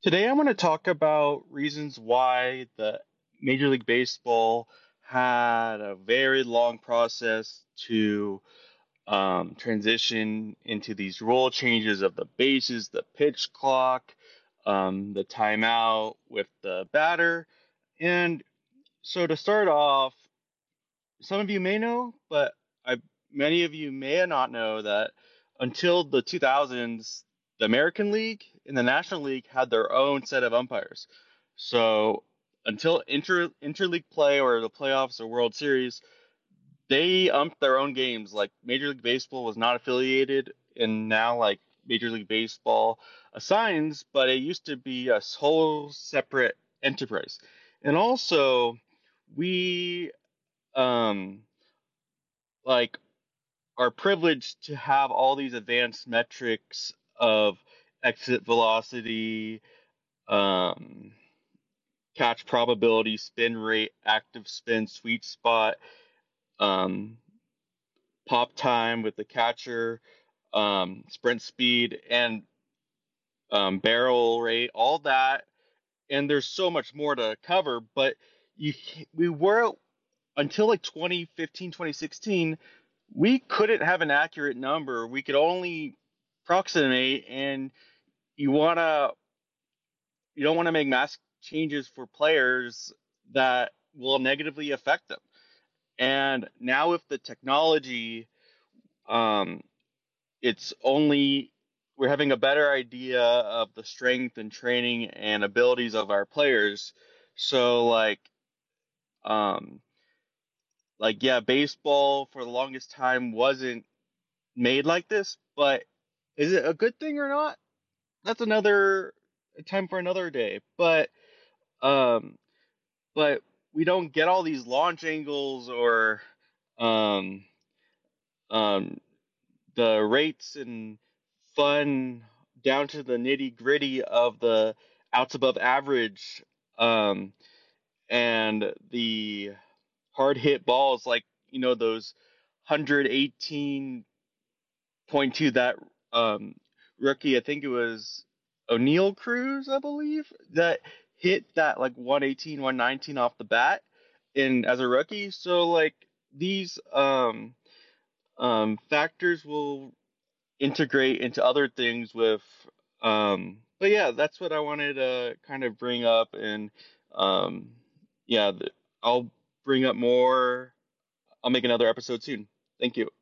Today I'm going to talk about reasons why the Major League Baseball had a very long process to um, transition into these rule changes of the bases, the pitch clock, um, the timeout with the batter. And so to start off, some of you may know, but I, many of you may not know that until the 2000s, the American League and the National League had their own set of umpires. So until inter interleague play or the playoffs or World Series, they umped their own games. Like Major League Baseball was not affiliated, and now like Major League Baseball assigns, but it used to be a whole separate enterprise. And also, we um like are privileged to have all these advanced metrics of exit velocity, um, catch probability, spin rate, active spin, sweet spot, um, pop time with the catcher, um, sprint speed, and um, barrel rate, all that. And there's so much more to cover, but you we were until like 2015, 2016, we couldn't have an accurate number. We could only approximate, and you wanna you don't want to make mass changes for players that will negatively affect them. And now if the technology, um, it's only we're having a better idea of the strength and training and abilities of our players. So like, um, like yeah, baseball for the longest time wasn't made like this, but is it a good thing or not? That's another time for another day. But um, but we don't get all these launch angles or um, um, the rates and fun down to the nitty gritty of the outs above average um, and the hard hit balls like you know those 118.2 that um, rookie I think it was Oneil Cruz I believe that hit that like 118 119 off the bat in as a rookie. So like these um um factors will integrate into other things with um but yeah that's what i wanted to kind of bring up and um yeah i'll bring up more. I'll make another episode soon. Thank you